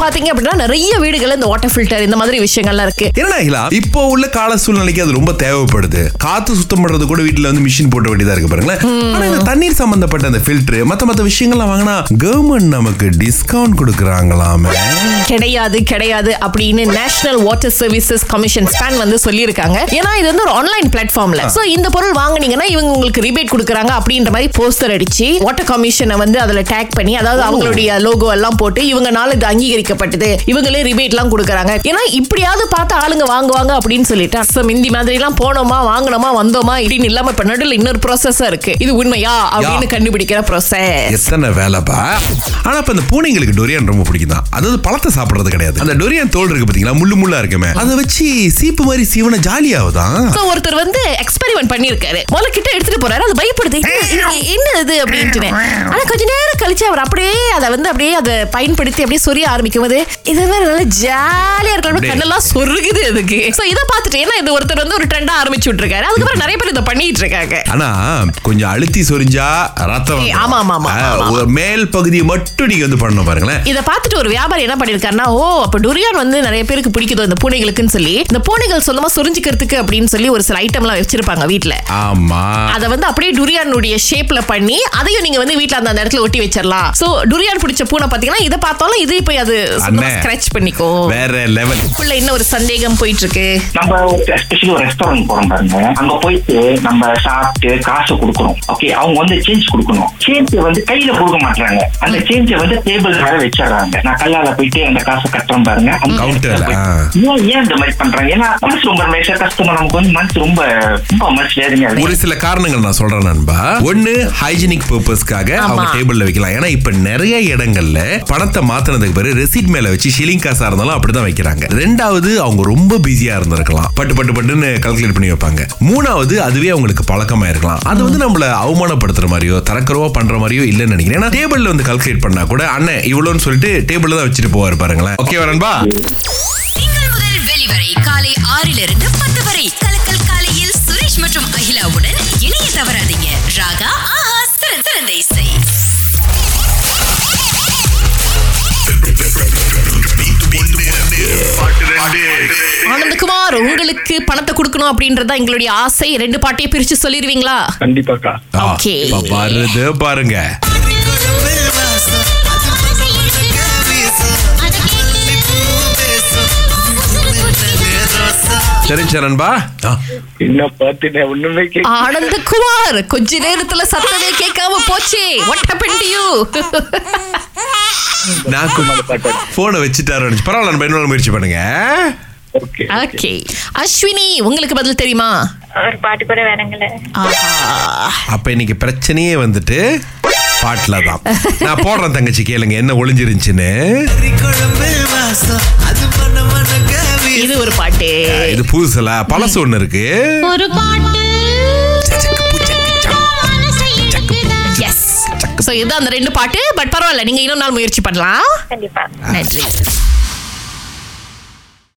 பாத்தீங்க அப்படின்னா நிறைய வீடுகள் இந்த வாட்டர் ஃபில்டர் இந்த மாதிரி விஷயங்கள்லாம் இருக்கு. என்னடா இப்போ உள்ள கால சூழ்நிலைக்கு அது ரொம்ப தேவைப்படுது. காத்து சுத்தம் பண்றது கூட வீட்டுல வந்து மிஷின் போட்ட வேண்டியதா இருக்கு பாருங்களேன். ஆனா இந்த தண்ணீர் சம்பந்தப்பட்ட அந்த ஃபில்டர் மத்த மத்த விஷயங்கள்லாம் வாங்கினா கவர்மெண்ட் நமக்கு டிஸ்கவுண்ட் கொடுக்குறாங்களாமே. கிடையாது கிடையாது அப்படின்னு national water services commission span வந்து சொல்லியிருக்காங்க. ஏன்னா இது வந்து ஒரு ஆன்லைன் பிளாட்ஃபார்ம்ல சோ இந்த பொருள் வாங்குனீங்கன்னா இவங்க உங்களுக்கு ரிபேட் கொடுக்குறாங்க அப்படின்ற மாதிரி போஸ்டர் அடிச்சு வாட்டர் கமிஷனை வந்து அதுல டேக் பண்ணி அதாவது அவங்களுடைய லோகோ எல்லாம் போட்டு இவங்கனால இது அங்கீகரிக்கப்பட்டது. இவங்களே ரிபேட் எல்லாம் கொடுக்குறாங்க. ஏன்னா இப்படியாவது பார்த்து ஆளுங்க வாங்குவாங்க அப்படின்னு சொல்லிட்டு முந்தி மாதிரி எல்லாம் போனோமா வாங்கினோமா வந்தோமா இப்படின்னு இல்லாம இப்ப நடுவில் இன்னொரு ப்ராசஸா இருக்கு. இது உண்மையா அப்படின்னு கண்டுபிடிக்கிற ப்ராசஸ் எத்தனை வேலைப்பா ஆனா இப்ப இந்த பூனைங்களுக்கு டொரியான் ரொம்ப பிடிக்கும் தான். அதாவது பழத்தை சாப்பிடுறது கிடையாது. அந்த டொரியான் தோல் இருக்கு பாத்தீங்களா முள்ளு முள்ளா இருக்குமே. அதை வச்சு சீப்பு மாதிரி சீவன ஜாலியாவுதான் ஒருத்தர் வந்து எக்ஸ்பெரிமெண்ட் பண்ணிருக்காரு முதல்ல கிட்ட எடுத்துட்டு போறாரு. அது பயப்படுது. என்ன- இது அப்படின்ட்டு ஆனா கொஞ்ச நேரம் கழிச்சு அவர் அப்படியே அதை வந்து அப்படியே அதை பயன்படுத்தி அப்படியே சொரிய ஆரம்பிக்கும் போது இது மாதிரி நல்லா ஜாலியா இருக்கலாம். கண்ணெல்லாம் சொருகுது அதுக்கு. சோ இதை பார்த்துட்டு ஏன்னா இது ஒருத்தர் வந்து ஒரு ட்ரெண்டா ஆரம்பிச்சு விட்டுருக்காரு. அதுக்கப்புறம் நிறைய பேர் இதை பண்ணிட்டு இருக்காங்க. ஆனா கொஞ்சம் அழுத்தி சொரிஞ்சா ரத்தம் ஆமா, ஆமா, ஆமா, மேல் பகுதியை மட்டும் நீங்க வந்து பண்ணணும் பாருங்களேன். இதை பார்த்துட்டு ஒரு வியாபாரி என்ன பண்ணிருக்காருன்னா ஓ அப்ப டுரியான் வந்து நிறைய பேருக்கு பிடிக்குதோ இந்த பூனைகளுக்குன்னு சொல்லி இந்த பூனைகள் சொந்தமா சொரிஞ்சுக்கிறதுக்கு அப்படின்னு சொல்லி ஒரு சில ஐட்டம்லாம் வச்சிருப்பாங்க வீட்ல. ஆமா. அதை வந்து அப்படியே டுரியானுடைய ஷேப்ல பண்ணி அதையும் நீங்க வந்து அந்த அந்த இடத்துல ஒட்டி வச்சிடலாம் சோ டுரியான் பிடிச்ச பூனை பாத்தீங்கன்னா இதை பார்த்தாலும் இது போய் அது அண்ணே. ஸ்கிராச் பண்ணிக்கோ. வேற லெவல் உள்ள இன்னும் ஒரு சந்தேகம் போயிட்டு இருக்கு நம்ம எஸ்பெஷலி ஒரு ரெஸ்டாரண்ட் போறோம் பாருங்க. அங்க போயிட்டு நம்ம சாப்பிட்டு காசு கொடுக்கணும். ஓகே அவங்க வந்து சேஞ்ச் கொடுக்கணும். சேஞ்ச் வந்து கையில கொடுக்க மாட்டாங்க அந்த சேஞ்சை வந்து டேபிள் மேல வச்சிடறாங்க நான் கல்லால போயிட்டு அந்த காசை கட்டுறேன் பாருங்க. அந்த கவுண்டர்ல ஆ. ஏன் ஏன் இந்த மாதிரி பண்றாங்க? ஏன்னா மனசு ரொம்ப மேச கஷ்டமா நமக்கு வந்து மனசு ரொம்ப ரொம்ப மனசு வேதனையா ஒரு சில காரணங்கள் நான் சொல்றேன் நண்பா. ஒண்ணு ஹைஜீனிக் பர்பஸ்க்காக அவங்க. டேபிள்ல வைக்கலாம். ஏன்னா இப்ப நிறைய இடங்கள்ல பணத்தை மாத்தினதுக்கு பிறகு ரெசிட் மேல வச்சு ஷிலிங் காசா இருந்தாலும் அப்படிதான் வைக்கிறாங்க. ரெண்டாவது அவங்க ரொம்ப பிஸியா இருந்திருக்கலாம். பட்டு பட்டு பட்டுன்னு கால்குலேட் பண்ணி வைப்பாங்க. மூணாவது அதுவே அவங்களுக்கு பழக்கமா இருக்கலாம். அது வந்து நம்மள அவமானப்படுத்துற மாதிரியோ தரக்குறவோ பண்ற மாதிரியோ இல்லைன்னு நினைக்கிறேன். ஏன்னா டேபிள்ல வந்து கால்குலேட் பண்ணா கூட அண்ணன் இவ்வளோன்னு சொல்லிட்டு டேபிள்ல தான் வச்சுட்டு போவாரு பாருங்களேன். ஓகே வரன்பா வெளிவரை காலை ஆறிலிருந்து பத்து வரை கலக்கல் காலையில் சுரேஷ் மற்றும் அகிலாவுடன் இணைய தவறாதீங்க. ராகா ஆனந்தகுமார் உங்களுக்கு பணத்தை கொடுக்கணும் அப்படின்றதா எங்களுடைய ஆசை. ரெண்டு பாட்டையும் பிரிச்சு சொல்லிடுவீங்களா? கண்டிப்பாக்கா. வருது பாருங்க. சரி சரண்பா. ஆ, என்ன பார்த்து ஒண்ணுமே ஆனந்தகுமார் கொஞ்ச நேரத்துல சத்தமே கேட்காம போச்சே. வாட் ஹேப்பன் டு யூ நான் போனை வச்சுட்டாரு. பரவாயில்ல நம்ம இன்னொரு முயற்சி பண்ணுங்க. ஓகே அஸ்வினி உங்களுக்கு பதில் தெரியுமா? ஒரு பாட்டு கூட வேணுங்களே. அப்ப இன்னைக்கு பிரச்சனையே வந்துட்டு பாட்டுல தான். நான் போடுறேன் தங்கச்சி கேளுங்க என்ன ஒளிஞ்சிருந்துச்சுன்னு. இது ஒரு பாட்டு. இது புதுசுல பழசு ஒண்ணு இருக்கு. ஒரு பாட்டு. சோ இது அந்த ரெண்டு பாட்டு பட் பரவாயில்ல நீங்க இன்னொரு நாள் முயற்சி பண்ணலாம். கண்டிப்பா. நன்றி.